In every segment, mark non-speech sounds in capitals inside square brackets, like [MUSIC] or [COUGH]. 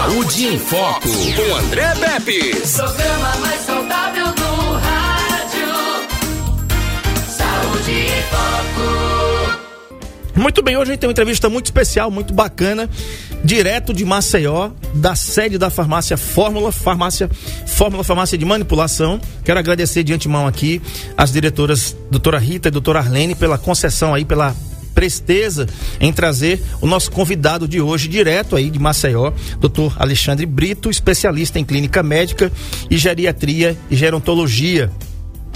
Saúde em Foco, com André Pepe. Programa mais saudável do rádio. Saúde em Foco. Muito bem, hoje a gente tem uma entrevista muito especial, muito bacana, direto de Maceió, da sede da farmácia Fórmula, farmácia Fórmula Farmácia de Manipulação. Quero agradecer de antemão aqui as diretoras doutora Rita e doutora Arlene pela concessão aí, pela presteza em trazer o nosso convidado de hoje, direto aí de Maceió, doutor Alexandre Brito, especialista em clínica médica e geriatria e gerontologia.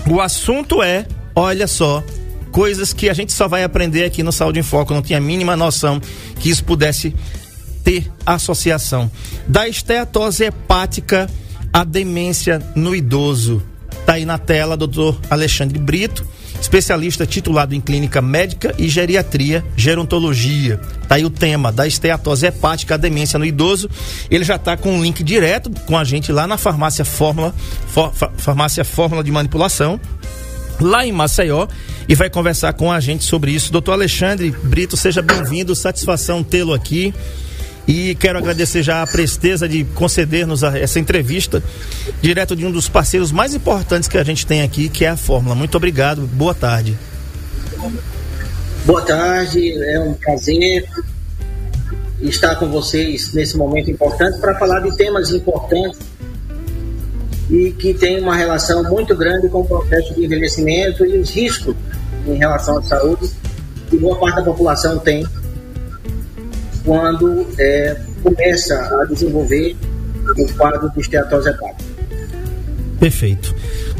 O assunto é, olha só, coisas que a gente só vai aprender aqui no Saúde em Foco, não tinha a mínima noção que isso pudesse ter associação. Da esteatose hepática à demência no idoso. Tá aí na tela, doutor Alexandre Brito, especialista titulado em clínica médica e geriatria, gerontologia. Tá aí o tema da esteatose hepática à demência no idoso. Ele já tá com um link direto com a gente lá na farmácia Fórmula, For- Fa- farmácia Fórmula de Manipulação, lá em Maceió e vai conversar com a gente sobre isso. Doutor Alexandre Brito, seja bem-vindo, satisfação tê-lo aqui. E quero agradecer já a presteza de conceder-nos a- essa entrevista direto de um dos parceiros mais importantes que a gente tem aqui, que é a Fórmula. Muito obrigado, boa tarde. Boa tarde, é um prazer estar com vocês nesse momento importante para falar de temas importantes e que tem uma relação muito grande com o processo de envelhecimento e os riscos em relação à saúde que boa parte da população tem quando é, começa a desenvolver o quadro de esteatose hepática. Perfeito.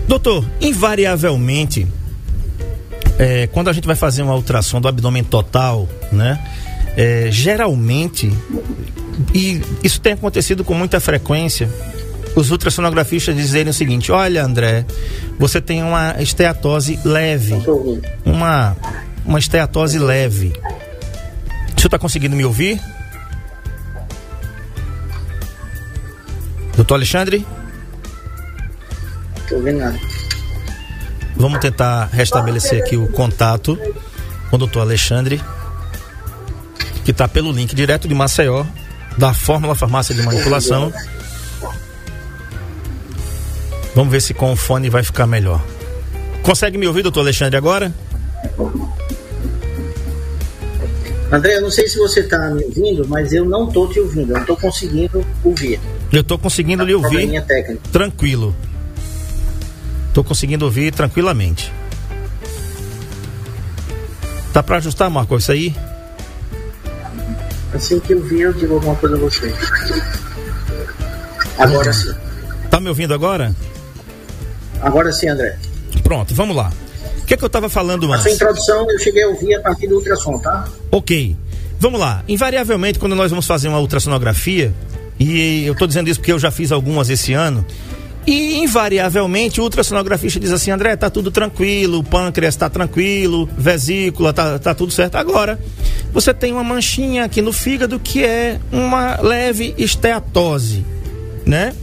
Doutor, invariavelmente, é, quando a gente vai fazer uma ultrassom do abdômen total, né? é, geralmente, e isso tem acontecido com muita frequência, os ultrassonografistas dizerem o seguinte: olha, André, você tem uma esteatose leve, uma, uma esteatose leve. Senhor está conseguindo me ouvir? Doutor Alexandre? Estou ouvindo nada. Vamos tentar restabelecer aqui o contato com o doutor Alexandre, que está pelo link direto de Maceió, da Fórmula Farmácia de Manipulação. Vamos ver se com o fone vai ficar melhor. Consegue me ouvir, doutor Alexandre, agora? André, eu não sei se você está me ouvindo, mas eu não estou te ouvindo. Eu não estou conseguindo ouvir. Eu estou conseguindo lhe Probleminha ouvir técnica. tranquilo. Estou conseguindo ouvir tranquilamente. Tá para ajustar, Marco, isso aí? Assim que eu vi, eu digo alguma coisa a você. Agora sim. Tá me ouvindo agora? Agora sim, André. Pronto, vamos lá. O que é que eu estava falando A sua antes? introdução eu cheguei a ouvir a partir do ultrassom, tá? Ok. Vamos lá. Invariavelmente, quando nós vamos fazer uma ultrassonografia, e eu estou dizendo isso porque eu já fiz algumas esse ano, e invariavelmente o ultrassonografista diz assim: André, tá tudo tranquilo, o pâncreas tá tranquilo, vesícula tá, tá tudo certo. Agora, você tem uma manchinha aqui no fígado que é uma leve esteatose, né?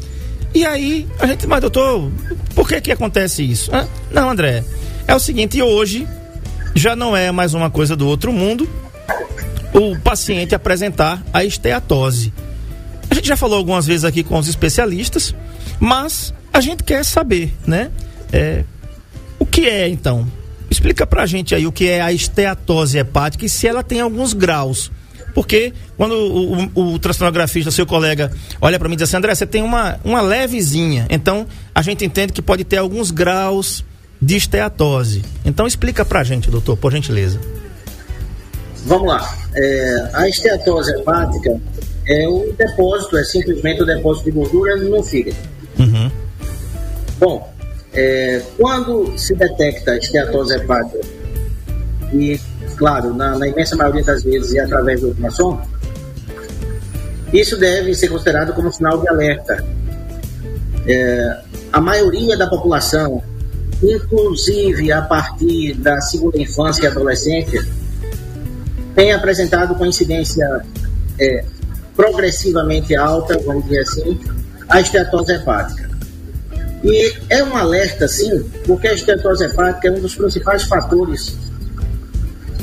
E aí, a gente, mas doutor, por que que acontece isso? Hã? Não, André, é o seguinte, hoje já não é mais uma coisa do outro mundo o paciente apresentar a esteatose. A gente já falou algumas vezes aqui com os especialistas, mas a gente quer saber, né? É, o que é então? Explica pra gente aí o que é a esteatose hepática e se ela tem alguns graus. Porque quando o, o, o seu colega, olha para mim e diz assim, André, você tem uma, uma levezinha. Então, a gente entende que pode ter alguns graus de esteatose. Então, explica pra gente, doutor, por gentileza. Vamos lá. É, a esteatose hepática é o depósito, é simplesmente o depósito de gordura no fígado. Uhum. Bom, é, quando se detecta a esteatose hepática, e, claro, na, na imensa maioria das vezes é através do ultrassom, isso deve ser considerado como sinal de alerta. É, a maioria da população, inclusive a partir da segunda infância e adolescência, tem apresentado com incidência é, progressivamente alta, vamos dizer assim, a esteatose hepática. E é um alerta, sim, porque a esteatose hepática é um dos principais fatores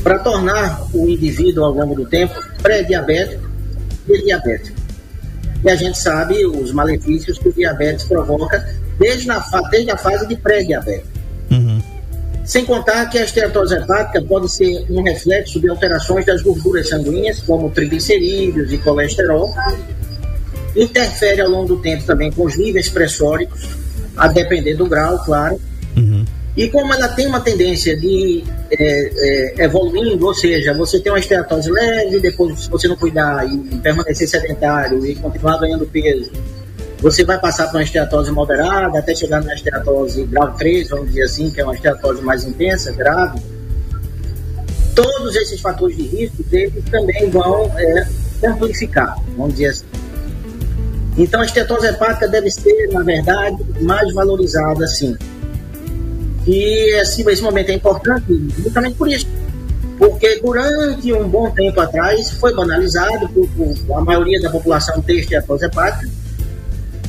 para tornar o indivíduo, ao longo do tempo, pré-diabético e diabético. E a gente sabe os malefícios que o diabetes provoca desde, na, desde a fase de pré-diabetes. Uhum. Sem contar que a esteatose hepática pode ser um reflexo de alterações das gorduras sanguíneas, como triglicerídeos e colesterol. Interfere ao longo do tempo também com os níveis pressóricos, a depender do grau, claro. Uhum. E como ela tem uma tendência de é, é, evoluindo, ou seja, você tem uma esteatose leve, depois se você não cuidar e permanecer sedentário e continuar ganhando peso, você vai passar por uma esteatose moderada até chegar na esteatose grau 3, vamos dizer assim, que é uma esteatose mais intensa, grave. Todos esses fatores de risco deles também vão é, amplificar, vamos dizer assim. Então a estetose hepática deve ser, na verdade, mais valorizada, sim. E assim, esse momento é importante justamente por isso. Porque durante um bom tempo atrás foi banalizado por, por a maioria da população ter estetose hepática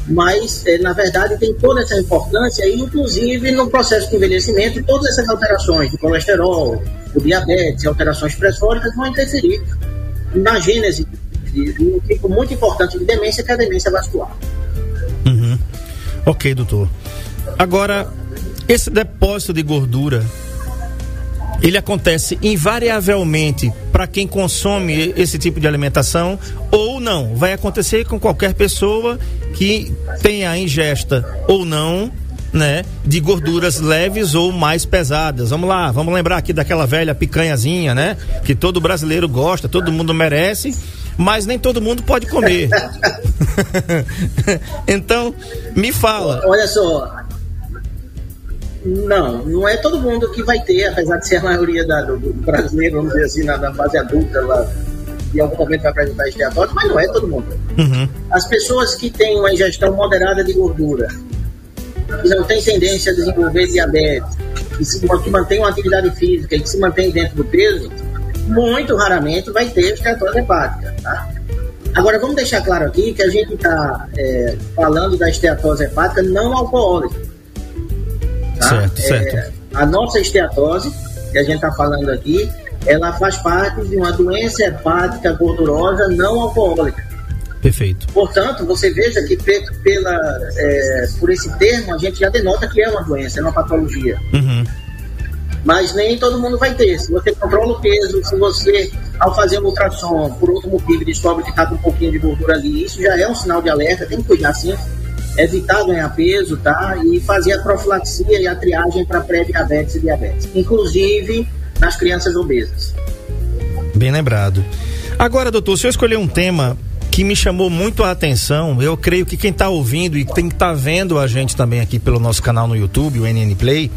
mas é, na verdade tem toda essa importância, inclusive no processo de envelhecimento, todas essas alterações de colesterol, o diabetes, alterações pressóricas vão interferir na gênese de um tipo muito importante de demência, que é a demência vascular. Uhum. Ok, doutor. Agora, esse depósito de gordura ele acontece invariavelmente para quem consome esse tipo de alimentação ou não? Vai acontecer com qualquer pessoa que tenha ingesta ou não né, de gorduras leves ou mais pesadas. Vamos lá, vamos lembrar aqui daquela velha picanhazinha, né, que todo brasileiro gosta, todo mundo merece, mas nem todo mundo pode comer. [LAUGHS] [LAUGHS] então, me fala. Olha só, não, não é todo mundo que vai ter, apesar de ser a maioria da, do, do, brasileiro, vamos dizer assim, na, na fase adulta, lá, em algum momento vai apresentar esteatose, mas não é todo mundo. Uhum. As pessoas que têm uma ingestão moderada de gordura, que não têm tendência a desenvolver diabetes, que, se, que mantém uma atividade física e que se mantém dentro do peso, muito raramente vai ter esteatose hepática, tá? Agora, vamos deixar claro aqui que a gente está é, falando da esteatose hepática não alcoólica. Tá? Certo, certo. É, a nossa esteatose, que a gente está falando aqui, ela faz parte de uma doença hepática gordurosa não alcoólica. Perfeito. Portanto, você veja que pela, é, por esse termo a gente já denota que é uma doença, é uma patologia. Uhum. Mas nem todo mundo vai ter. Se você controla o peso, se você, ao fazer um ultrassom, por outro motivo, descobre que está com um pouquinho de gordura ali, isso já é um sinal de alerta, tem que cuidar sim evitar ganhar peso, tá? E fazer a profilaxia e a triagem para pré-diabetes e diabetes, inclusive nas crianças obesas. Bem lembrado. Agora, doutor, se eu escolher um tema que me chamou muito a atenção, eu creio que quem está ouvindo e tem que estar tá vendo a gente também aqui pelo nosso canal no YouTube, o NN Play,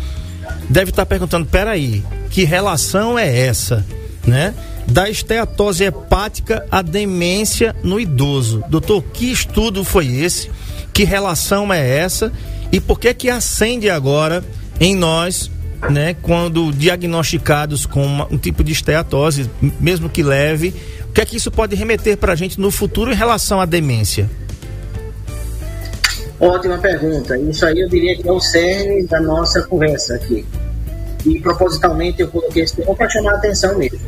deve estar tá perguntando: peraí, que relação é essa, né? Da esteatose hepática à demência no idoso. Doutor, que estudo foi esse? Que relação é essa? E por que que acende agora em nós, né, quando diagnosticados com uma, um tipo de esteatose, mesmo que leve, o que é que isso pode remeter para a gente no futuro em relação à demência? Ótima pergunta. Isso aí eu diria que é o cerne da nossa conversa aqui. E propositalmente eu coloquei esse tema para chamar a atenção mesmo.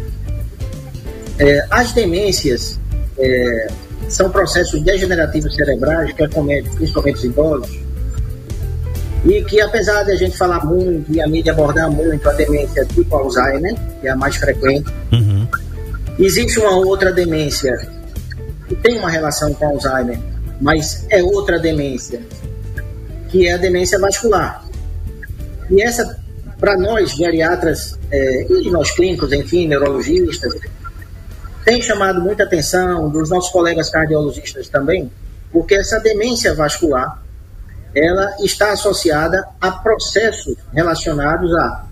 É, as demências, é, são processos degenerativos cerebrais que acometem principalmente os idosos e que apesar de a gente falar muito e a mídia abordar muito a demência tipo Alzheimer, que é a mais frequente, uhum. existe uma outra demência que tem uma relação com Alzheimer, mas é outra demência, que é a demência vascular. E essa, para nós geriatras é, e nós clínicos, enfim, neurologistas, tem chamado muita atenção dos nossos colegas cardiologistas também, porque essa demência vascular ela está associada a processos relacionados a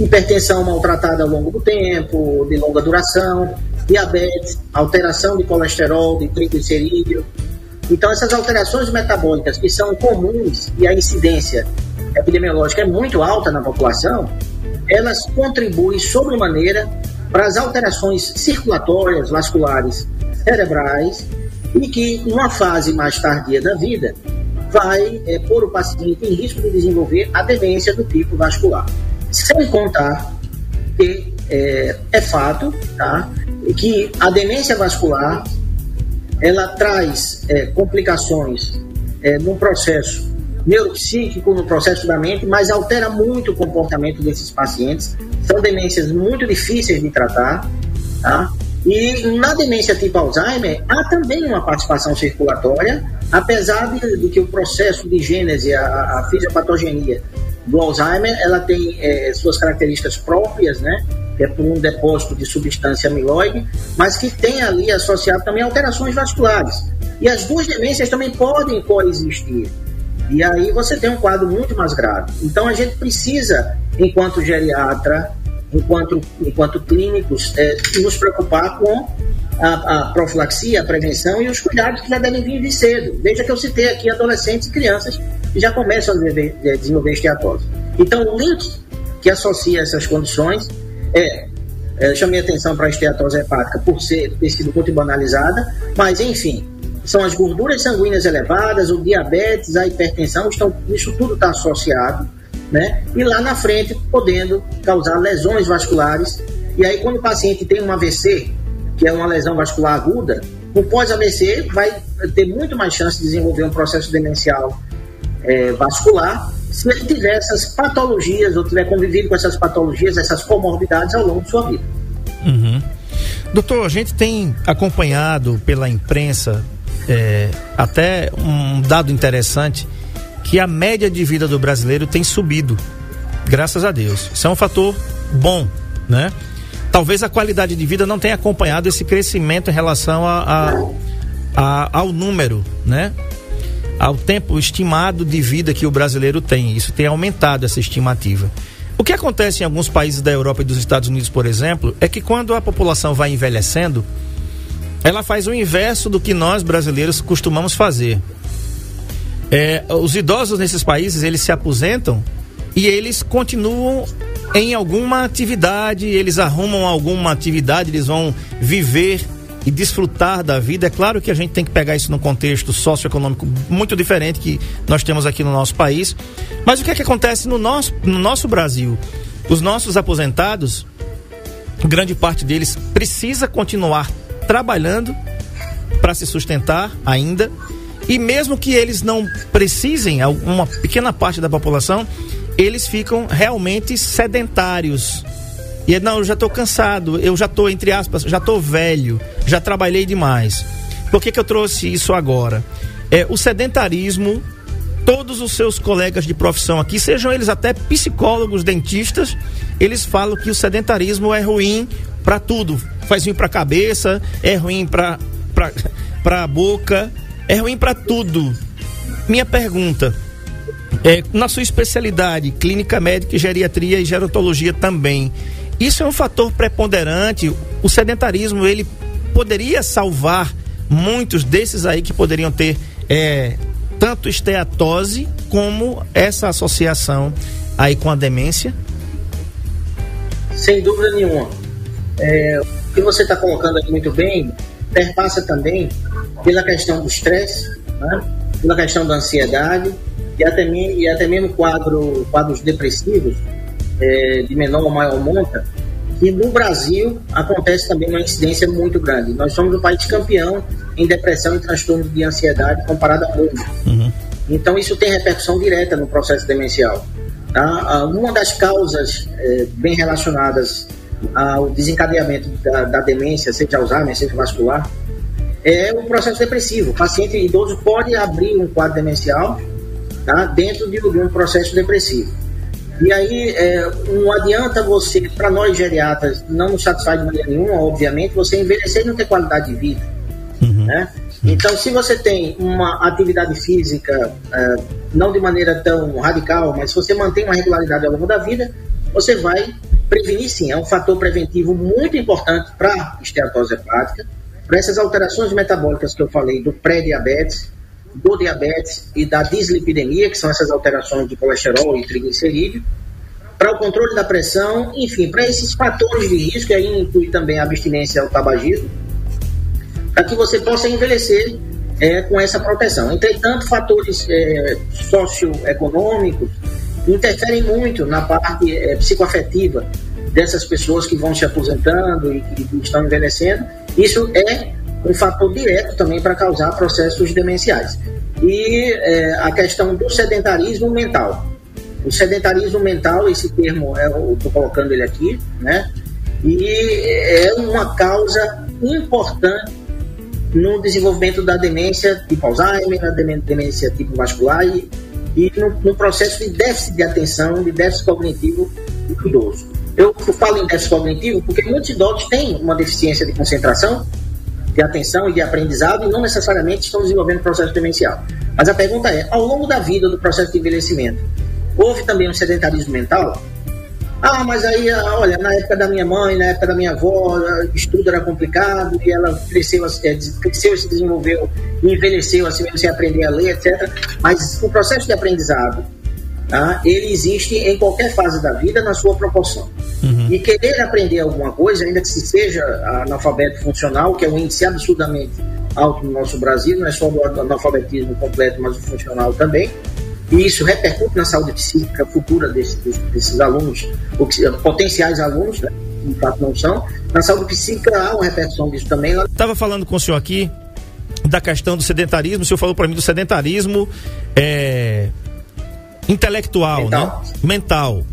hipertensão maltratada ao longo do tempo, de longa duração, diabetes, alteração de colesterol, de triglicerídeo. Então, essas alterações metabólicas que são comuns e a incidência epidemiológica é muito alta na população, elas contribuem sobremaneira para as alterações circulatórias, vasculares, cerebrais, e que, numa fase mais tardia da vida, vai é, pôr o paciente em risco de desenvolver a demência do tipo vascular. Sem contar que é, é fato tá, que a demência vascular ela traz é, complicações é, no processo neuropsíquico, no processo da mente, mas altera muito o comportamento desses pacientes. São demências muito difíceis de tratar, tá? E na demência tipo Alzheimer, há também uma participação circulatória, apesar de, de que o processo de gênese, a, a fisiopatogenia do Alzheimer, ela tem é, suas características próprias, né? Que é por um depósito de substância amiloide, mas que tem ali associado também alterações vasculares. E as duas demências também podem coexistir. E aí você tem um quadro muito mais grave. Então a gente precisa, enquanto geriatra, enquanto, enquanto clínicos, é, nos preocupar com a, a, profilaxia, a prevenção e os cuidados que já devem vir de cedo. Veja que eu citei aqui adolescentes e crianças que já começam a desenvolver, a desenvolver esteatose. Então, o link que associa essas condições é, é chamei atenção para a esteatose hepática por ser ter sido muito banalizada, mas enfim, são as gorduras sanguíneas elevadas, o diabetes, a hipertensão, estão, isso tudo está associado né? E lá na frente podendo causar lesões vasculares. E aí quando o paciente tem um AVC, que é uma lesão vascular aguda, o pós-AVC vai ter muito mais chance de desenvolver um processo demencial é, vascular se ele tiver essas patologias ou tiver convivido com essas patologias, essas comorbidades ao longo de sua vida. Uhum. Doutor, a gente tem acompanhado pela imprensa é, até um dado interessante que a média de vida do brasileiro tem subido. Graças a Deus. Isso é um fator bom, né? Talvez a qualidade de vida não tenha acompanhado esse crescimento em relação a, a, a, ao número, né? Ao tempo estimado de vida que o brasileiro tem. Isso tem aumentado essa estimativa. O que acontece em alguns países da Europa e dos Estados Unidos, por exemplo, é que quando a população vai envelhecendo, ela faz o inverso do que nós brasileiros costumamos fazer. É, os idosos nesses países, eles se aposentam e eles continuam em alguma atividade, eles arrumam alguma atividade, eles vão viver e desfrutar da vida. É claro que a gente tem que pegar isso num contexto socioeconômico muito diferente que nós temos aqui no nosso país. Mas o que é que acontece no nosso, no nosso Brasil? Os nossos aposentados, grande parte deles precisa continuar trabalhando para se sustentar ainda e mesmo que eles não precisem, uma pequena parte da população, eles ficam realmente sedentários. E não, eu já estou cansado, eu já estou, entre aspas, já estou velho, já trabalhei demais. Por que, que eu trouxe isso agora? É, o sedentarismo, todos os seus colegas de profissão aqui, sejam eles até psicólogos, dentistas, eles falam que o sedentarismo é ruim para tudo. Faz ruim para a cabeça, é ruim para a boca, é ruim para tudo. Minha pergunta, é, na sua especialidade, clínica médica, geriatria e gerontologia também, isso é um fator preponderante? O sedentarismo, ele poderia salvar muitos desses aí que poderiam ter é, tanto esteatose como essa associação aí com a demência? Sem dúvida nenhuma. É, o que você está colocando aqui muito bem perpassa também pela questão do estresse, né? pela questão da ansiedade e até, mesmo, e até mesmo quadro, quadros depressivos é, de menor ou maior monta, que no Brasil acontece também uma incidência muito grande. Nós somos o país campeão em depressão e transtorno de ansiedade comparado ao mundo. Uhum. Então isso tem repercussão direta no processo demencial. Tá? Ah, uma das causas é, bem relacionadas ao desencadeamento da, da demência, seja Alzheimer, seja vascular, é um processo depressivo. O paciente idoso pode abrir um quadro demencial tá, dentro de, um processo depressivo. E aí, é, não adianta você, para nós geriatras, não nos satisfaz de maneira nenhuma, obviamente, você envelhecer e não ter qualidade de vida. Uhum. Né? Então, se você tem uma atividade física, é, não de maneira tão radical, mas se você mantém uma regularidade ao longo da vida, você vai prevenir sim. É um fator preventivo muito importante para a esteatose hepática para essas alterações metabólicas que eu falei, do pré-diabetes, do diabetes e da dislipidemia, que são essas alterações de colesterol e triglicerídeo, para o controle da pressão, enfim, para esses fatores de risco, e aí inclui também a abstinência ao tabagismo, para que você possa envelhecer é, com essa proteção. Entretanto, fatores é, socioeconômicos interferem muito na parte é, psicoafetiva dessas pessoas que vão se aposentando e que estão envelhecendo. Isso é um fator direto também para causar processos demenciais. E é, a questão do sedentarismo mental. O sedentarismo mental, esse termo, é, eu estou colocando ele aqui, né? E é uma causa importante no desenvolvimento da demência tipo Alzheimer, da demência tipo vascular e, e no, no, processo de déficit de atenção, de déficit cognitivo do idoso. Eu falo em déficit cognitivo porque muitos idosos têm uma deficiência de concentração, de atenção e de aprendizado e não necessariamente estão desenvolvendo processo demencial. Mas a pergunta é, ao longo da vida do processo de envelhecimento, houve também um sedentarismo mental? Ah, mas aí, ah, olha, na época da minha mãe, na época da minha avó, estudo era complicado e ela cresceu, é, cresceu se desenvolveu, envelheceu assim mesmo sem aprender a ler, etc. Mas o processo de aprendizado, tá, ele existe em qualquer fase da vida na sua proporção. Uhum. E querer aprender alguma coisa, ainda que se seja analfabeto funcional, que é um índice absurdamente alto no nosso Brasil, não é só o analfabetismo completo, mas o funcional também, e isso repercute na saúde psíquica futura desses, desses alunos, potenciais alunos, né? de fato não são. Na saúde psíquica há uma repercussão disso também. Estava falando com o senhor aqui da questão do sedentarismo, o senhor falou para mim do sedentarismo é, intelectual, Mental. né? Mental.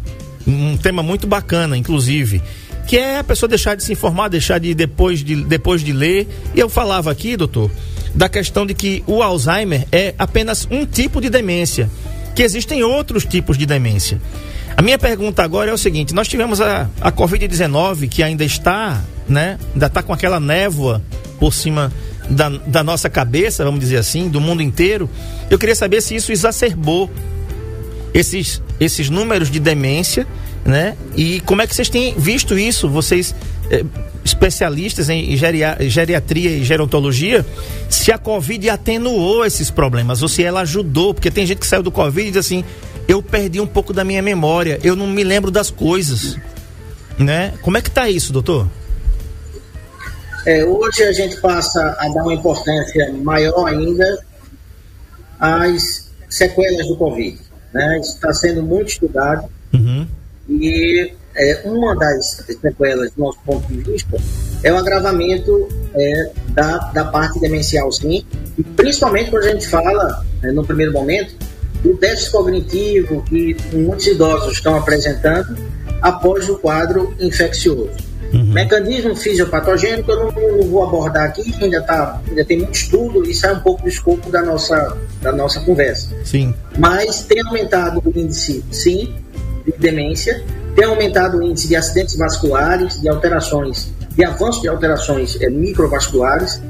Um tema muito bacana, inclusive que é a pessoa deixar de se informar, deixar de depois de depois de ler. E eu falava aqui, doutor, da questão de que o Alzheimer é apenas um tipo de demência, que existem outros tipos de demência. A minha pergunta agora é o seguinte: nós tivemos a, a Covid-19 que ainda está, né? Ainda está com aquela névoa por cima da, da nossa cabeça, vamos dizer assim, do mundo inteiro. Eu queria saber se isso exacerbou esses, esses números de demência, né? E como é que vocês têm visto isso? Vocês especialistas em geriatria e gerontologia se a Covid atenuou esses problemas ou se ela ajudou, porque tem gente que saiu do Covid e diz assim: eu perdi um pouco da minha memória, eu não me lembro das coisas. Né? Como é que está isso, doutor? É, hoje a gente passa a dar uma importância maior ainda às sequelas do Covid. Né? Isso está sendo muito estudado uhum. e é, uma das sequelas, do nosso ponto de vista, é o agravamento é, da, da parte demencial, sim, e principalmente quando a gente fala, é, no primeiro momento, do déficit cognitivo que muitos idosos estão apresentando após o quadro infeccioso. Uhum. Mecanismo fisiopatogênico eu não, não, vou abordar aqui, ainda, tá, ainda tem muito estudo e sai um pouco do escopo da nossa, da nossa conversa. Sim. Mas tem aumentado o índice, sim, de demência, tem aumentado o índice de acidentes vasculares, de alterações, de avanço de alterações é, microvasculares,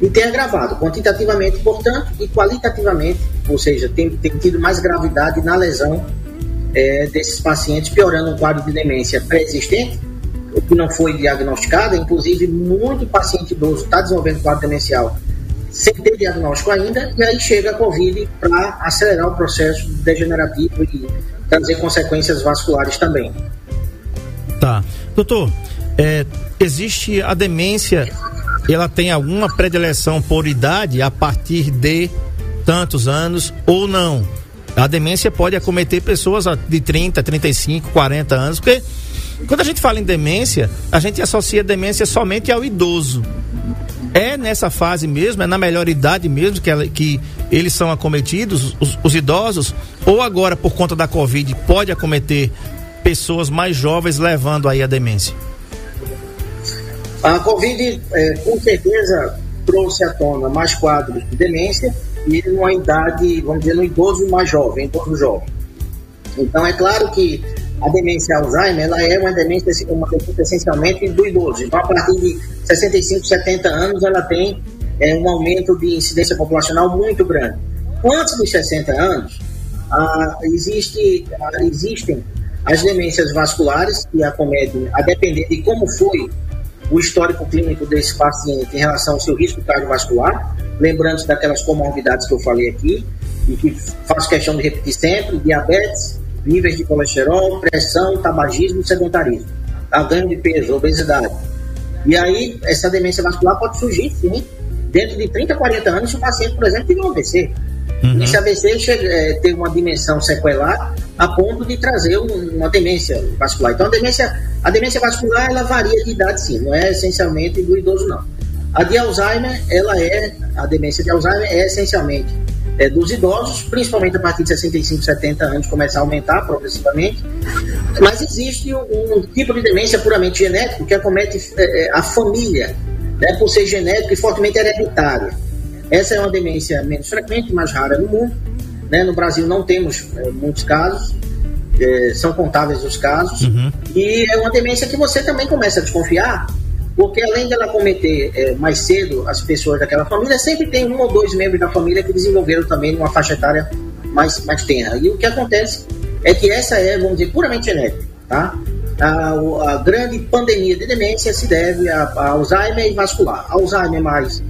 e tem agravado quantitativamente, portanto, e qualitativamente, ou seja, tem, tem tido mais gravidade na lesão é, desses pacientes, piorando o quadro de demência pré-existente, o que não foi diagnosticado, inclusive muito paciente idoso está desenvolvendo quadro demencial sem ter diagnóstico ainda, e aí chega a Covid para acelerar o processo degenerativo e trazer consequências vasculares também. Tá. Doutor, é, existe a demência, ela tem alguma predileção por idade a partir de tantos anos ou não? A demência pode acometer pessoas de 30, 35, 40 anos, porque quando a gente fala em demência, a gente associa demência somente ao idoso. É nessa fase mesmo, é na melhor idade mesmo que, ela, que eles são acometidos, os, os idosos, ou agora por conta da Covid pode acometer pessoas mais jovens levando aí a demência? A Covid, é, com certeza, trouxe à tona mais quadros de demência e numa idade, vamos dizer, no idoso mais jovem, idoso jovem. Então, é claro que a demência Alzheimer ela é uma demência, uma demência essencialmente do idoso. Então, a partir de 65, 70 anos, ela tem é, um aumento de incidência populacional muito grande. Antes dos 60 anos, ah, existe, ah, existem as demências vasculares que acometem, a depender de como foi o histórico clínico desse paciente em relação ao seu risco cardiovascular, lembrando-se daquelas comorbidades que eu falei aqui, e que faço questão de repetir sempre, diabetes, níveis de colesterol, pressão, tabagismo e sedentarismo, a ganho de peso, obesidade. E aí, essa demência vascular pode surgir, sim, dentro de 30, 40 anos, se o paciente, por exemplo, tiver um AVC. Uhum. Esse AVC chega, é, tem uma dimensão sequelar a ponto de trazer um, uma demência vascular. Então, a demência, a demência vascular, ela varia de idade, sim, não é essencialmente do idoso, não. A de Alzheimer, ela é, a demência de Alzheimer é essencialmente é, dos idosos, principalmente a partir de 65, 70 anos, começa a aumentar progressivamente. Mas existe um, um tipo de demência puramente genético que acomete é, a família, né, por ser genético e fortemente hereditária. Essa é uma demência menos frequente, mais rara no mundo. Né? No Brasil não temos é, muitos casos, é, são contáveis os casos. Uhum. E é uma demência que você também começa a desconfiar, porque além dela cometer é, mais cedo as pessoas daquela família, sempre tem um ou dois membros da família que desenvolveram também numa faixa etária mais, mais tenra. E o que acontece é que essa é, vamos dizer, puramente genética. Tá? A, a grande pandemia de demência se deve a, a Alzheimer e vascular. Alzheimer mais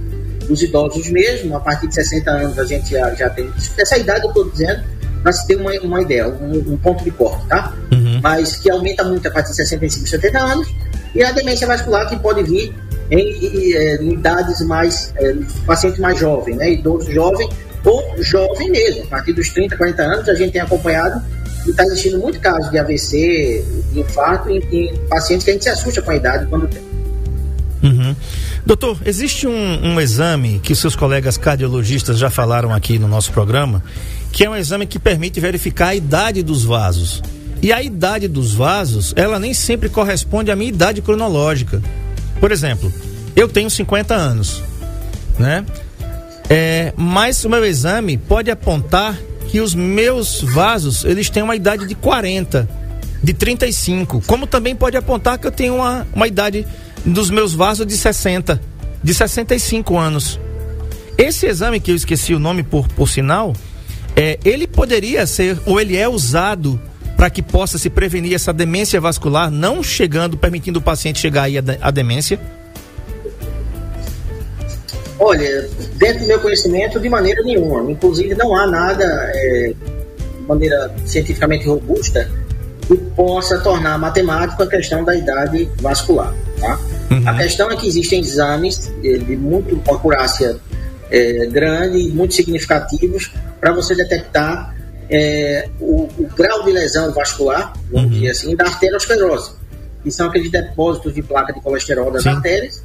dos idosos mesmo, a partir de 60 anos a gente já, já tem. Essa idade eu estou dizendo, para se ter uma, uma ideia, um, um, ponto de corte, tá? Uhum. Mas que aumenta muito a partir de 65, 70 anos, e a demência vascular que pode vir em, em, é, idades mais, é, paciente mais jovem, né? Idoso jovem ou jovem mesmo, a partir dos 30, 40 anos, a gente tem acompanhado e está existindo muito caso de AVC, de infarto em, em, pacientes que a gente se assusta com a idade quando tem. Uhum. Doutor, existe um, um exame que seus colegas cardiologistas já falaram aqui no nosso programa, que é um exame que permite verificar a idade dos vasos. E a idade dos vasos, ela nem sempre corresponde à minha idade cronológica. Por exemplo, eu tenho 50 anos, né? É, mas o meu exame pode apontar que os meus vasos, eles têm uma idade de 40, de 35. Como também pode apontar que eu tenho uma, uma idade dos meus vasos de 60, de 65 anos. Esse exame que eu esqueci o nome por, por sinal, é, ele poderia ser, ou ele é usado para que possa se prevenir essa demência vascular, não chegando, permitindo o paciente chegar aí à demência? Olha, dentro do meu conhecimento, de maneira nenhuma. Inclusive, não há nada é, de maneira cientificamente robusta que possa tornar matemático a questão da idade vascular. Tá? Uhum. A questão é que existem exames de, de muito acurácia é, grande, muito significativos, para você detectar é, o, o, grau de lesão vascular, vamos uhum. dizer assim, da arteriosclerose, que são aqueles depósitos de placa de colesterol das Sim. artérias.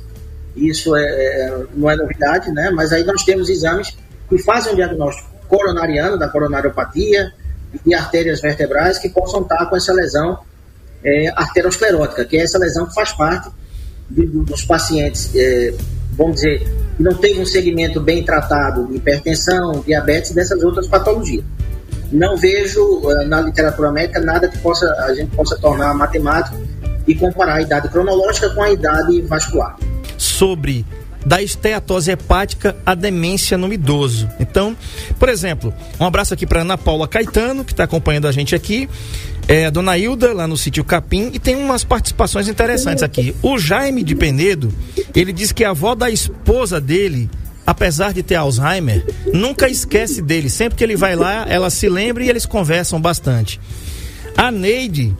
Isso é, é, não é novidade, né? Mas aí nós temos exames que fazem um diagnóstico coronariano, da coronariopatia, e de artérias vertebrais que possam estar com essa lesão é, arteriosclerótica, que é essa lesão que faz parte de, dos pacientes, é, vamos dizer, que não tem um segmento bem tratado de hipertensão, diabetes e dessas outras patologias. Não vejo é, na literatura médica nada que possa, a gente possa tornar matemático e comparar a idade cronológica com a idade vascular. Sobre da esteatose hepática à demência no idoso. Então, por exemplo, um abraço aqui para Ana Paula Caetano, que está acompanhando a gente aqui é, a dona Hilda, lá no sítio Capim, e tem umas participações interessantes aqui. O Jaime de Penedo, ele diz que a avó da esposa dele, apesar de ter Alzheimer, nunca esquece dele. Sempre que ele vai lá, ela se lembra e eles conversam bastante. A Neide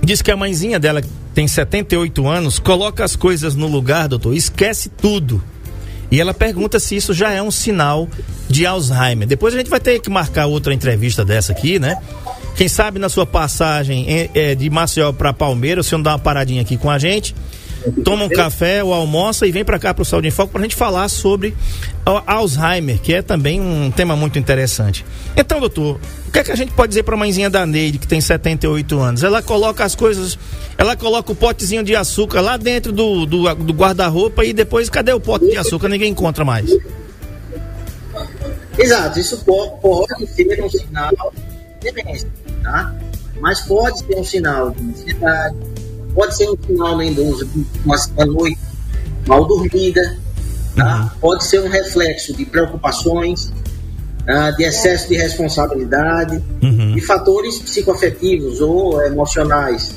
diz que a mãezinha dela, tem 78 anos, coloca as coisas no lugar, doutor, esquece tudo. E ela pergunta se isso já é um sinal de Alzheimer. Depois a gente vai ter que marcar outra entrevista dessa aqui, né? Quem sabe na sua passagem é, de Maceió para Palmeiras, o senhor dá uma paradinha aqui com a gente, toma um café ou almoça e vem para cá para o Saúde em Foco para a gente falar sobre Alzheimer, que é também um tema muito interessante. Então, doutor, o que é que a gente pode dizer para a mãezinha da Neide, que tem 78 anos? Ela coloca as coisas, ela coloca o potezinho de açúcar lá dentro do, do, do guarda-roupa e depois cadê o pote de açúcar? Ninguém encontra mais. Exato, isso pode, ser um sinal de demência tá? Mas pode ser um sinal de ansiedade, pode ser um sinal idoso de uma, noite mal dormida, tá? Uhum. Pode ser um reflexo de preocupações, uh, de excesso de responsabilidade, uhum. de fatores psicoafetivos ou emocionais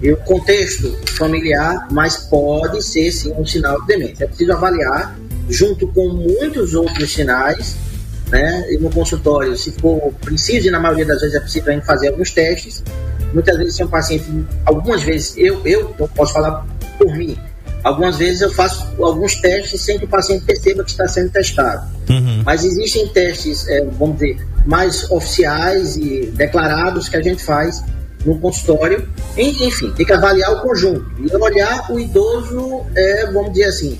e o contexto familiar, mas pode ser sim um sinal de demência. É preciso avaliar junto com muitos outros sinais né? E no consultório, se for preciso, e na maioria das vezes é preciso fazer alguns testes. Muitas vezes, se um paciente, algumas vezes, eu, eu, posso falar por mim, algumas vezes eu faço alguns testes sem que o paciente perceba que está sendo testado. Uhum. Mas existem testes, é, vamos dizer, mais oficiais e declarados que a gente faz no consultório. Enfim, tem que avaliar o conjunto e olhar o idoso, é, vamos dizer assim,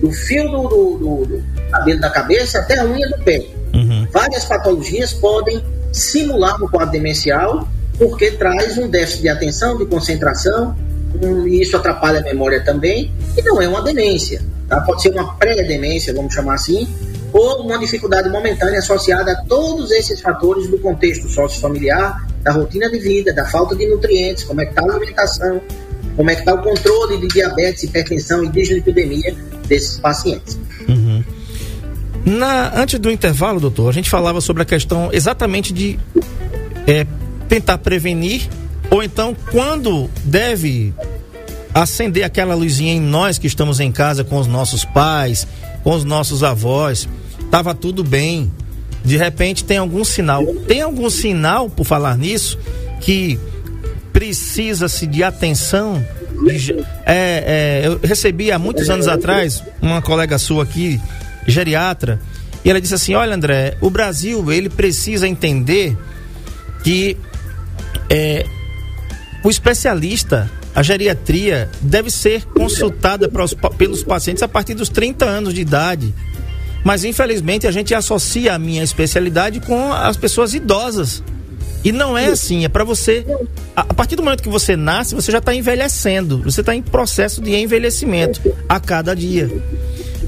do fio do, do, do, do cabelo da cabeça até a unha do pé. Uhum. Várias patologias podem simular um quadro demencial porque traz um déficit de atenção, de concentração, um, e isso atrapalha a memória também, e não é uma demência. Tá? Pode ser uma pré-demência, vamos chamar assim, ou uma dificuldade momentânea associada a todos esses fatores do contexto sociofamiliar, da rotina de vida, da falta de nutrientes, como é que está a alimentação, como é que está o controle de diabetes, hipertensão e dislipidemia desses pacientes. Uhum. Na, antes do intervalo, doutor, a gente falava sobre a questão exatamente de é, tentar prevenir, ou então quando deve acender aquela luzinha em nós que estamos em casa com os nossos pais, com os nossos avós, tava tudo bem. De repente tem algum sinal. Tem algum sinal, por falar nisso, que precisa-se de atenção? É, é, eu recebi há muitos anos atrás uma colega sua aqui, geriatra, e ela disse assim: Olha, André, o Brasil ele precisa entender que é, o especialista a geriatria deve ser consultada os, pelos pacientes a partir dos 30 anos de idade. Mas infelizmente a gente associa a minha especialidade com as pessoas idosas. E não é assim, é para você. A, a, partir do momento que você nasce, você já está envelhecendo. Você está em processo de envelhecimento a cada dia.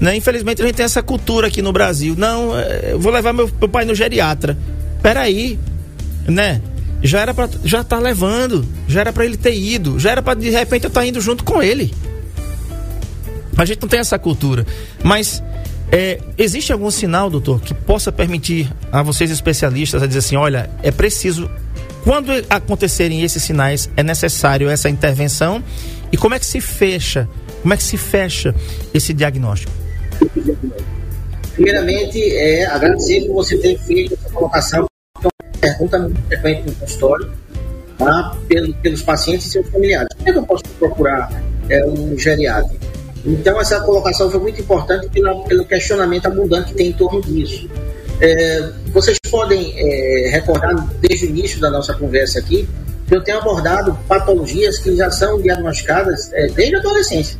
Né? Infelizmente a gente tem essa cultura aqui no Brasil. Não, é, eu vou levar meu, meu pai no geriatra. Peraí, né? Já era para já tá levando, já era para ele ter ido, já era para de repente eu estar tá indo junto com ele. A gente não tem essa cultura, mas é, existe algum sinal, doutor, que possa permitir a vocês especialistas a dizer assim, olha, é preciso quando acontecerem esses sinais é necessário essa intervenção e como é que se fecha, como é que se fecha esse diagnóstico? Primeiramente, é agradecer por você ter feito essa colocação pergunta muito frequente no consultório tá? pelos, pelos pacientes e seus familiares. É que eu posso procurar é, um geriatra? Então, essa colocação foi muito importante pelo, pelo questionamento abundante que tem em torno disso. É, vocês podem é, recordar, desde o início da nossa conversa aqui, que eu tenho abordado patologias que já são diagnosticadas é, desde a adolescência.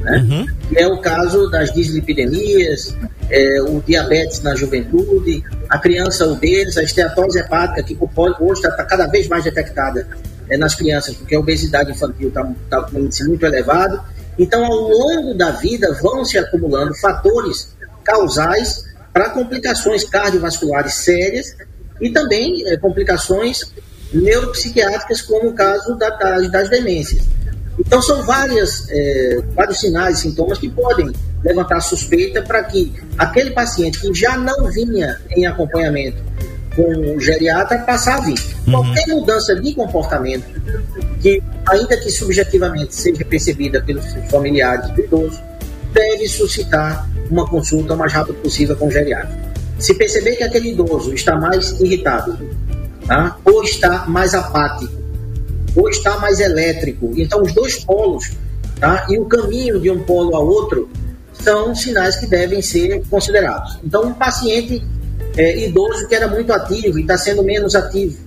Né? Uhum. É o caso das dislipidemias, é, o diabetes na juventude, a criança obesa, a esteatose hepática, que hoje está cada vez mais detectada é, nas crianças, porque a obesidade infantil está tá com um índice muito elevado. Então, ao longo da vida, vão se acumulando fatores causais para complicações cardiovasculares sérias e também é, complicações neuropsiquiátricas, como o caso da, das, das demências. Então, são várias, é, vários sinais e sintomas que podem levantar suspeita para que aquele paciente que já não vinha em acompanhamento com o geriatra passar a vir. Uhum. Qualquer mudança de comportamento, que ainda que subjetivamente seja percebida pelos familiares do idoso, deve suscitar uma consulta o mais rápido possível com o geriatra. Se perceber que aquele idoso está mais irritado, tá? ou está mais apático, ou está mais elétrico, então os dois polos tá? e o caminho de um polo ao outro são sinais que devem ser considerados. Então, um paciente é, idoso que era muito ativo e está sendo menos ativo,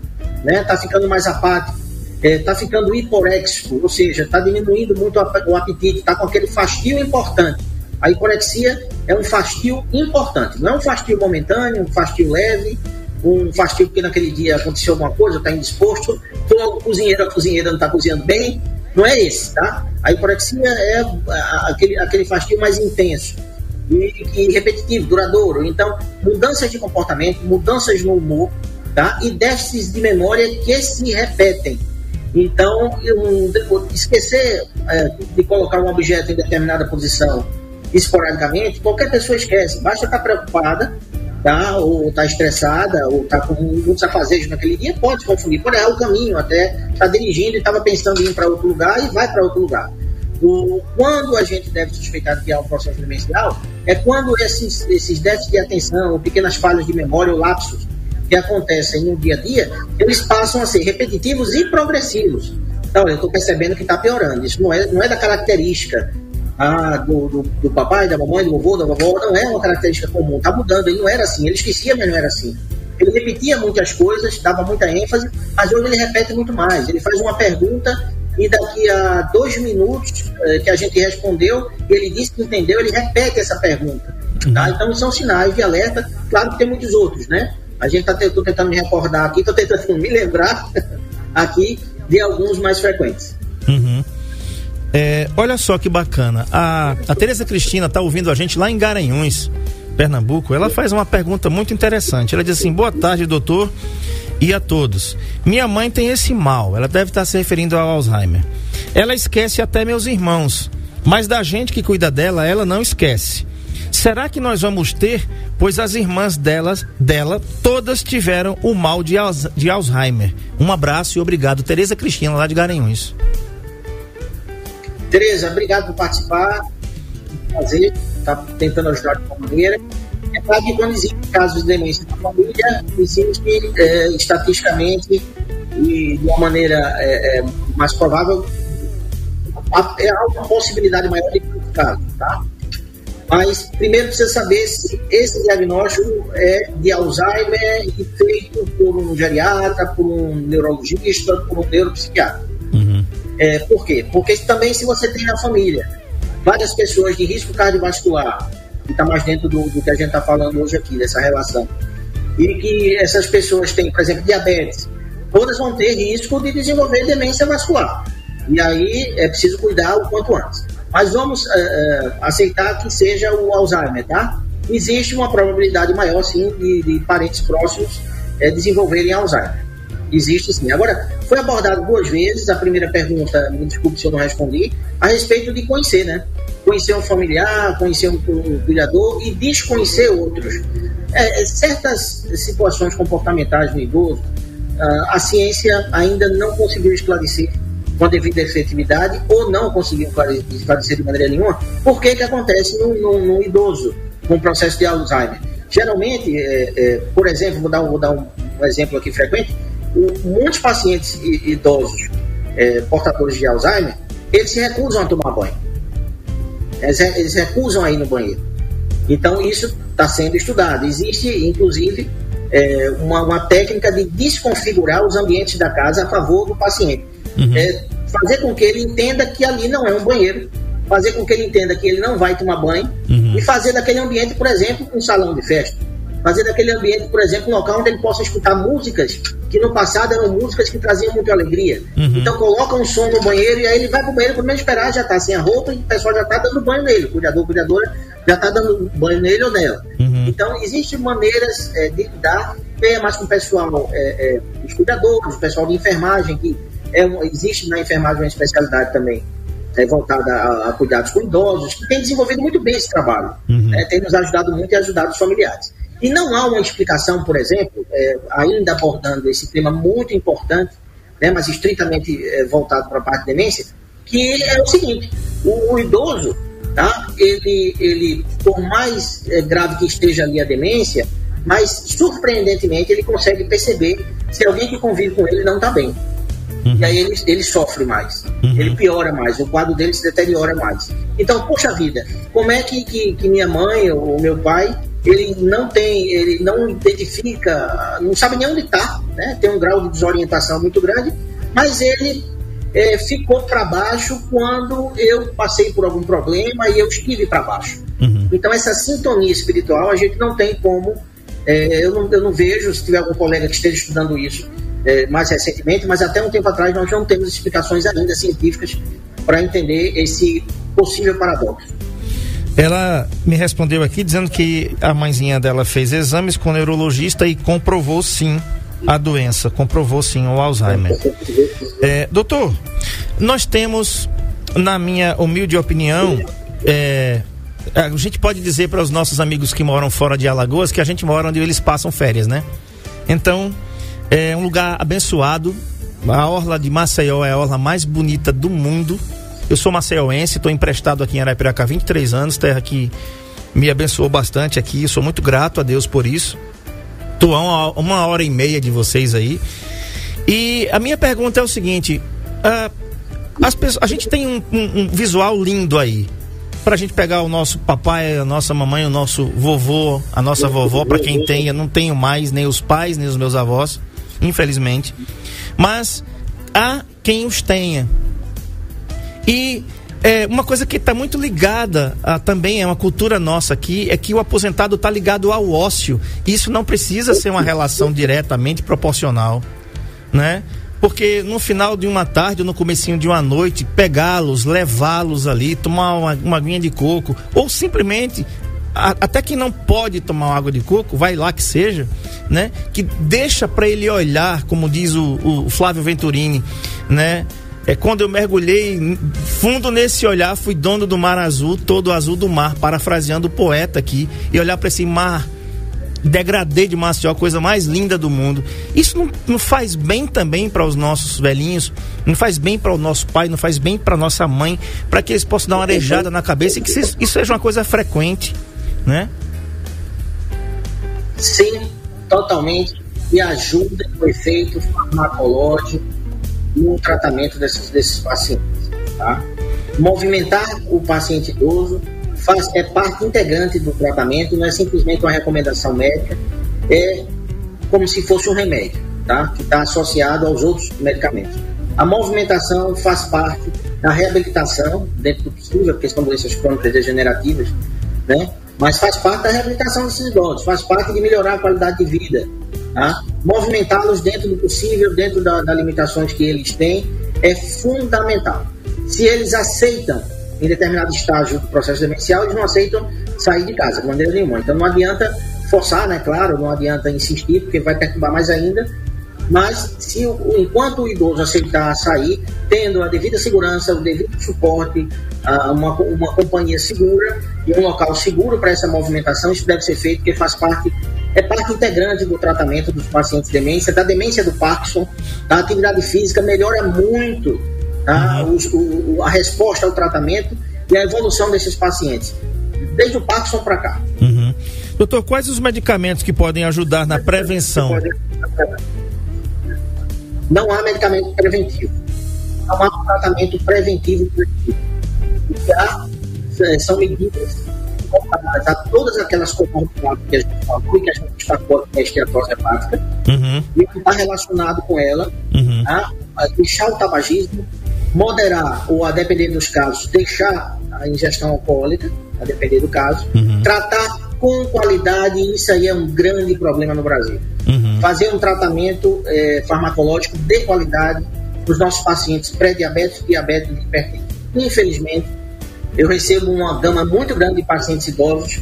né? Está ficando mais apático, está é, ficando hiporéxico, ou seja, está diminuindo muito o apetite, está com aquele fastio importante. A hiporexia é um fastio importante, não é um fastio momentâneo, um fastio leve, um fastio porque naquele dia aconteceu alguma coisa, está indisposto, ou o cozinheiro, a cozinheira não está cozinhando bem, não é esse, tá? A hiporexia é aquele, aquele fastio mais intenso e, e repetitivo, duradouro. Então, mudanças de comportamento, mudanças no humor, tá? E déficits de memória que se repetem. Então, esquecer é, de colocar um objeto em determinada posição esporadicamente, qualquer pessoa esquece. Basta estar preocupada tá, ou está estressada, ou está com muitos afazeres naquele dia, pode confundir. Por errar o caminho, até está dirigindo e estava pensando em ir para outro lugar e vai para outro lugar. O, quando a gente deve suspeitar que há um processo demencial, é quando esses, esses déficits de atenção, ou pequenas falhas de memória ou lapsos que acontecem no dia a dia, eles passam a ser repetitivos e progressivos. Então, eu estou percebendo que está piorando. Isso não é, não é da característica ah, do, do, do, papai, da mamãe, do vovô, da vovó, não é uma característica comum, está mudando. Ele não era assim, ele esquecia, mas não era assim. Ele repetia muitas coisas, dava muita ênfase, mas hoje ele repete muito mais. Ele faz uma pergunta e daqui a dois minutos eh, que a gente respondeu, ele disse que entendeu, ele repete essa pergunta. Tá? Então são sinais de alerta, claro que tem muitos outros, né? A gente está tentando me recordar aqui, estou tentando [LAUGHS] me lembrar [LAUGHS] aqui de alguns mais frequentes. É, olha só que bacana. A, a Tereza Cristina está ouvindo a gente lá em Garanhuns, Pernambuco. Ela faz uma pergunta muito interessante. Ela diz assim: Boa tarde, doutor, e a todos. Minha mãe tem esse mal. Ela deve estar se referindo ao Alzheimer. Ela esquece até meus irmãos, mas da gente que cuida dela, ela não esquece. Será que nós vamos ter? Pois as irmãs delas, dela, todas tiveram o mal de, de Alzheimer. Um abraço e obrigado. Tereza Cristina, lá de Garanhuns. Tereza, obrigado por participar. Fazer, está tentando ajudar de alguma maneira. É claro que quando existem casos de demência na família, existe é, estatisticamente e de uma maneira é, é, mais provável, é uma possibilidade maior de casos, tá? Mas primeiro precisa saber se esse diagnóstico é de Alzheimer e feito por um geriatra, por um neurologista, por um neuropsiquiatra. É, por quê? Porque também se você tem na família várias pessoas de risco cardiovascular, que está mais dentro do, do, que a gente está falando hoje aqui, dessa relação, e que essas pessoas têm, por exemplo, diabetes, todas vão ter risco de desenvolver demência vascular. E aí é preciso cuidar o quanto antes. Mas vamos uh, aceitar que seja o Alzheimer, tá? Existe uma probabilidade maior, sim, de, de parentes próximos uh, desenvolverem Alzheimer. Existe sim. Agora, foi abordado duas vezes. A primeira pergunta, me desculpe se eu não respondi, a respeito de conhecer, né? Conhecer um familiar, conhecer um, cuidador e desconhecer outros. É, certas situações comportamentais no idoso, uh, a ciência ainda não conseguiu esclarecer com a devida efetividade ou não conseguiu esclarecer de maneira nenhuma, por que que acontece no, no, no idoso com o processo de Alzheimer. Geralmente, é, é, por exemplo, vou dar, vou dar um, exemplo aqui frequente, muitos pacientes idosos é, portadores de Alzheimer, eles se recusam a tomar banho. Eles, eles recusam a ir no banheiro. Então, isso está sendo estudado. Existe, inclusive, é, uma, uma técnica de desconfigurar os ambientes da casa a favor do paciente. Uhum. É, fazer com que ele entenda que ali não é um banheiro, fazer com que ele entenda que ele não vai tomar banho uhum. e fazer daquele ambiente, por exemplo, um salão de festa. Fazer daquele ambiente, por exemplo, um local onde ele possa escutar músicas que no passado eram músicas que traziam muita alegria. Uhum. Então coloca um som no banheiro e aí ele vai pro banheiro, menos esperar, já tá sem a roupa e o pessoal já tá dando banho nele. O cuidador, cuidadora já tá dando banho nele ou nela. Uhum. Então existem maneiras é, de lidar é, mais com o pessoal, é, é, os cuidadores, o pessoal de enfermagem que é existe na enfermagem uma especialidade também é, voltada a, a, cuidados com idosos, que tem desenvolvido muito bem esse trabalho, uhum. né, tem nos ajudado muito e ajudado os familiares. E não há uma explicação, por exemplo, é, ainda abordando esse tema muito importante, né, mas estritamente é, voltado para a parte de demência, que é o seguinte: o, o idoso, tá, ele, ele, por mais é, grave que esteja ali a demência, mas surpreendentemente ele consegue perceber se alguém que convive com ele não está bem. Uhum. E aí ele, ele sofre mais, uhum. ele piora mais, o quadro dele se deteriora mais. Então, poxa vida, como é que, que, que minha mãe ou meu pai ele não tem, ele não identifica, não sabe nem onde está, né? tem um grau de desorientação muito grande, mas ele é, ficou para baixo quando eu passei por algum problema e eu estive para baixo. Uhum. Então, essa sintonia espiritual a gente não tem como. É, eu, não, eu não vejo, se tiver algum colega que esteja estudando isso, é, mais recentemente, mas até um tempo atrás nós não temos explicações ainda científicas para entender esse possível paradoxo. Ela me respondeu aqui dizendo que a mãezinha dela fez exames com o neurologista e comprovou sim a doença, comprovou sim o Alzheimer. É, doutor, nós temos, na minha humilde opinião, é, a gente pode dizer para os nossos amigos que moram fora de Alagoas que a gente mora onde eles passam férias, né? Então, é um lugar abençoado. A orla de Maceió é a orla mais bonita do mundo. Eu sou maceioense, estou emprestado aqui em Arapiraca há 23 anos, terra que me abençoou bastante aqui. Sou muito grato a Deus por isso. Estou a uma, hora e meia de vocês aí. E a minha pergunta é o seguinte: uh, as pessoas, a gente tem um, um, um visual lindo aí para a gente pegar o nosso papai, a nossa mamãe, o nosso vovô, a nossa vovó, para quem tenha, não tenho mais nem os pais, nem os meus avós infelizmente. Mas há quem os tenha. E é, uma coisa que está muito ligada a, também é uma cultura nossa aqui, é que o aposentado está ligado ao ócio. Isso não precisa ser uma relação diretamente proporcional, né? Porque no final de uma tarde ou no comecinho de uma noite, pegá-los, levá-los ali, tomar uma, uma aguinha de coco, ou simplesmente até quem não pode tomar água de coco, vai lá que seja, né? Que deixa para ele olhar, como diz o, o Flávio Venturini, né? É quando eu mergulhei fundo nesse olhar, fui dono do mar azul, todo azul do mar, parafraseando o poeta aqui, e olhar para esse mar degradê de Maceió, a coisa mais linda do mundo. Isso não, não faz bem também para os nossos velhinhos, não faz bem para o nosso pai, não faz bem para nossa mãe, para que eles possam dar uma arejada na cabeça e que isso, seja uma coisa frequente, né? Sim, totalmente. E ajuda o efeito farmacológico no tratamento desses, desses pacientes. Tá? Movimentar o paciente idoso faz, é parte integrante do tratamento, não é simplesmente uma recomendação médica, é como se fosse um remédio, tá? que está associado aos outros medicamentos. A movimentação faz parte da reabilitação, dentro do possível, porque são doenças crônicas degenerativas, né? mas faz parte da reabilitação desses idosos, faz parte de melhorar a qualidade de vida. Tá? Movimentá-los dentro do possível, dentro da, das limitações que eles têm, é fundamental. Se eles aceitam em determinado estágio do processo demencial, eles não aceitam sair de casa de maneira nenhuma. Então não adianta forçar, né? Claro, não adianta insistir, porque vai perturbar mais ainda. Mas se enquanto o idoso aceitar sair, tendo a devida segurança, o devido suporte, uma, uma companhia segura e um local seguro para essa movimentação, isso deve ser feito, porque faz parte é parte integrante do tratamento dos pacientes de demência, da demência do Parkinson. A atividade física melhora muito tá? Uhum. o, a resposta ao tratamento e a evolução desses pacientes, desde o Parkinson para cá. Uhum. Doutor, quais os medicamentos que podem ajudar na prevenção? Não há medicamento preventivo. Não há um tratamento preventivo. O que há é, são medidas comparadas a todas aquelas comorbidades que a gente falou e que a gente destacou aqui na esteatose hepática, uhum. e que está relacionado com ela, uhum. a, a deixar o tabagismo, moderar ou, a depender dos casos, deixar a ingestão alcoólica, a depender do caso, uhum. tratar com qualidade, e isso aí é um grande problema no Brasil. Uhum. Fazer um tratamento é, farmacológico de qualidade para os nossos pacientes pré-diabéticos, diabéticos e hipertensos. Infelizmente, eu recebo uma gama muito grande de pacientes idosos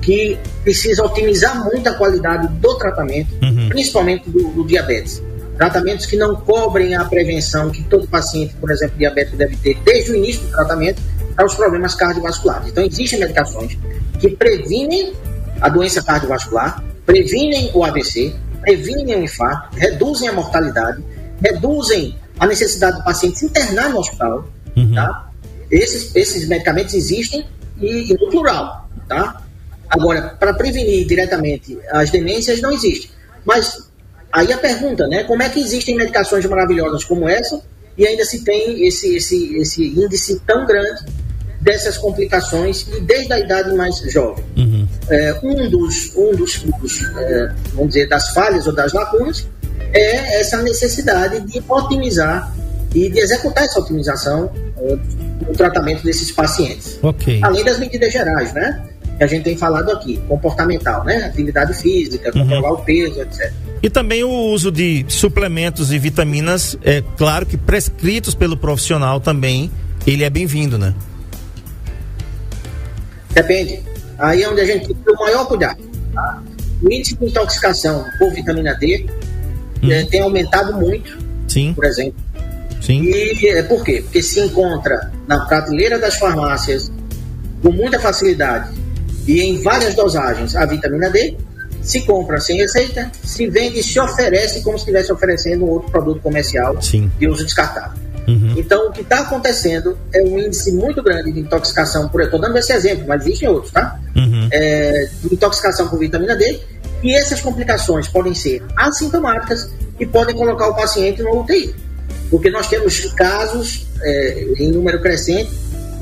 que precisam otimizar muito a qualidade do tratamento, uhum. principalmente do, do diabetes. Tratamentos que não cobrem a prevenção que todo paciente, por exemplo, diabético deve ter desde o início do tratamento para os problemas cardiovasculares. Então, existem medicações que previnem a doença cardiovascular, previnem o AVC, previnem o infarto, reduzem a mortalidade, reduzem a necessidade do paciente se internar no hospital. Uhum. Tá? Esses, esses medicamentos existem e, e no plural. Tá? Agora, para prevenir diretamente as demências, não existe. Mas Aí a pergunta, né? Como é que existem medicações maravilhosas como essa e ainda se tem esse, esse, esse índice tão grande dessas complicações e desde a idade mais jovem? Uhum. É, um dos, um dos, dos é, vamos dizer, das falhas ou das lacunas é essa necessidade de otimizar e de executar essa otimização no tratamento desses pacientes. Okay. Além das medidas gerais, né? Que a gente tem falado aqui, comportamental, né? Atividade física, uhum. controlar o peso, etc. E também o uso de suplementos e vitaminas, é claro que prescritos pelo profissional também, ele é bem-vindo, né? Depende. Aí é onde a gente tem o maior cuidado. Tá? O índice de intoxicação por vitamina D hum. é, tem aumentado muito, Sim. por exemplo. Sim. E é, por quê? Porque se encontra na prateleira das farmácias com muita facilidade e em várias dosagens a vitamina D, se compra sem receita, se vende e se oferece como se estivesse oferecendo um outro produto comercial Sim. de uso descartável. Uhum. Então, o que está acontecendo é um índice muito grande de intoxicação por. Estou dando esse exemplo, mas existem outros, tá? Uhum. É, de intoxicação por vitamina D. E essas complicações podem ser assintomáticas e podem colocar o paciente no UTI. Porque nós temos casos é, em número crescente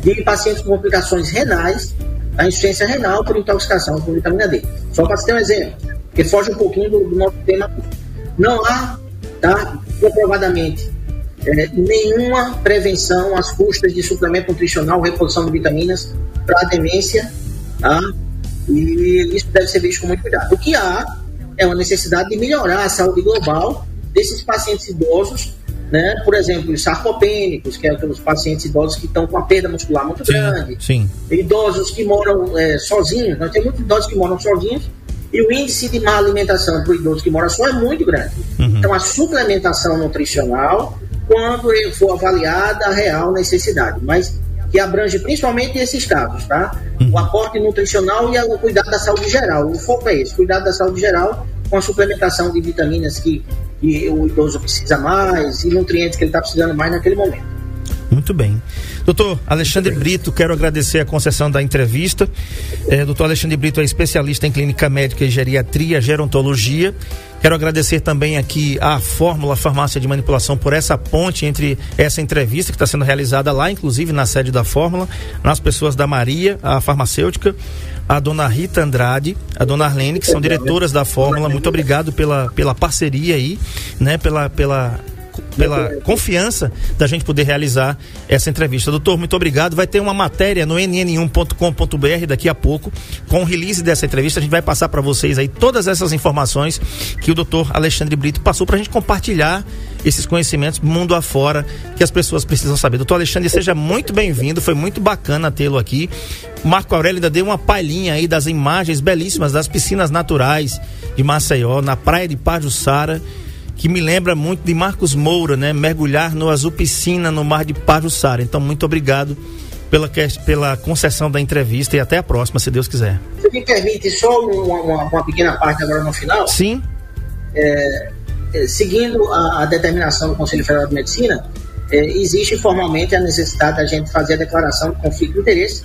de pacientes com complicações renais a insuficiência renal por intoxicação por vitamina D. Só para ter um exemplo, que foge um pouquinho do, do nosso tema. Não há, tá, comprovadamente, é, nenhuma prevenção às custas de suplemento nutricional, reposição de vitaminas para demência, tá? e isso deve ser visto com muito cuidado. O que há é uma necessidade de melhorar a saúde global desses pacientes idosos, né? por exemplo, os sarcopênicos, que é aqueles pacientes idosos que estão com a perda muscular muito Sim, grande, sim. idosos que moram é, sozinhos, nós temos muitos idosos que moram sozinhos e o índice de má alimentação para o idoso que mora só é muito grande. Então, a suplementação nutricional, quando for avaliada a real necessidade, mas que abrange principalmente esses casos, tá? O aporte nutricional e o cuidado da saúde geral. O foco é esse, cuidado da saúde geral com a suplementação de vitaminas que, que o idoso precisa mais e nutrientes que ele está precisando mais naquele momento. Muito bem. Doutor Alexandre Brito, quero agradecer a concessão da entrevista. É, doutor Alexandre Brito é especialista em clínica médica e geriatria, gerontologia. Quero agradecer também aqui a Fórmula Farmácia de Manipulação por essa ponte entre essa entrevista que está sendo realizada lá, inclusive na sede da Fórmula, nas pessoas da Maria, a farmacêutica, a dona Rita Andrade, a dona Arlene, que são diretoras da Fórmula. Muito obrigado pela, pela parceria aí, né? Pela, pela pela confiança da gente poder realizar essa entrevista. Doutor, muito obrigado. Vai ter uma matéria no nn1.com.br daqui a pouco com o release dessa entrevista. A gente vai passar para vocês aí todas essas informações que o doutor Alexandre Brito passou para a gente compartilhar esses conhecimentos mundo afora que as pessoas precisam saber. Doutor Alexandre, seja muito bem-vindo. Foi muito bacana tê-lo aqui. Marco Aurélio ainda deu uma palhinha aí das imagens belíssimas das piscinas naturais de Maceió, na praia de Pajuçara que me lembra muito de Marcos Moura, né? Mergulhar no azul piscina no mar de Pajuçara. Então, muito obrigado pela, pela concessão da entrevista e até a próxima, se Deus quiser. Você me permite só uma, uma, uma pequena parte agora no final? Sim. É, é, seguindo a, a, determinação do Conselho Federal de Medicina, é, existe formalmente a necessidade da gente fazer a declaração de conflito de interesse.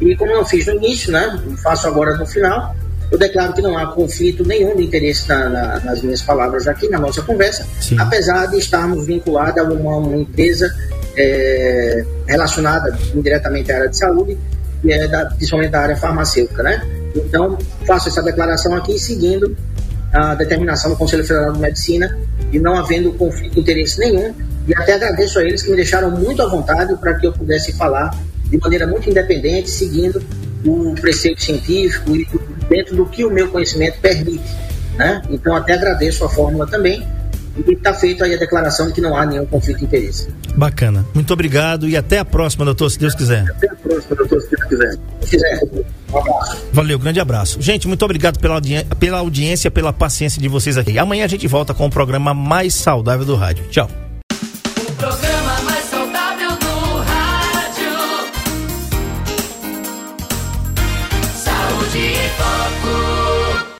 E como eu fiz no início, né? Faço agora no final eu declaro que não há conflito nenhum de interesse na, na, nas minhas palavras aqui na nossa conversa, Sim. apesar de estarmos vinculados a uma, uma empresa é, relacionada indiretamente à área de saúde, e é da, principalmente da área farmacêutica, né? Então, faço essa declaração aqui seguindo a determinação do Conselho Federal de Medicina e não havendo conflito de interesse nenhum. E até agradeço a eles que me deixaram muito à vontade para que eu pudesse falar de maneira muito independente, seguindo o preceito científico e dentro do que o meu conhecimento permite. Né? Então, até agradeço a fórmula também. E está feita aí a declaração de que não há nenhum conflito de interesse. Bacana. Muito obrigado e até a próxima, doutor, se Deus quiser. Até a próxima, doutor, se Deus quiser. Se quiser. Um abraço. Valeu, grande abraço. Gente, muito obrigado pela, audi pela audiência, pela paciência de vocês aqui. Amanhã a gente volta com o programa mais saudável do rádio. Tchau.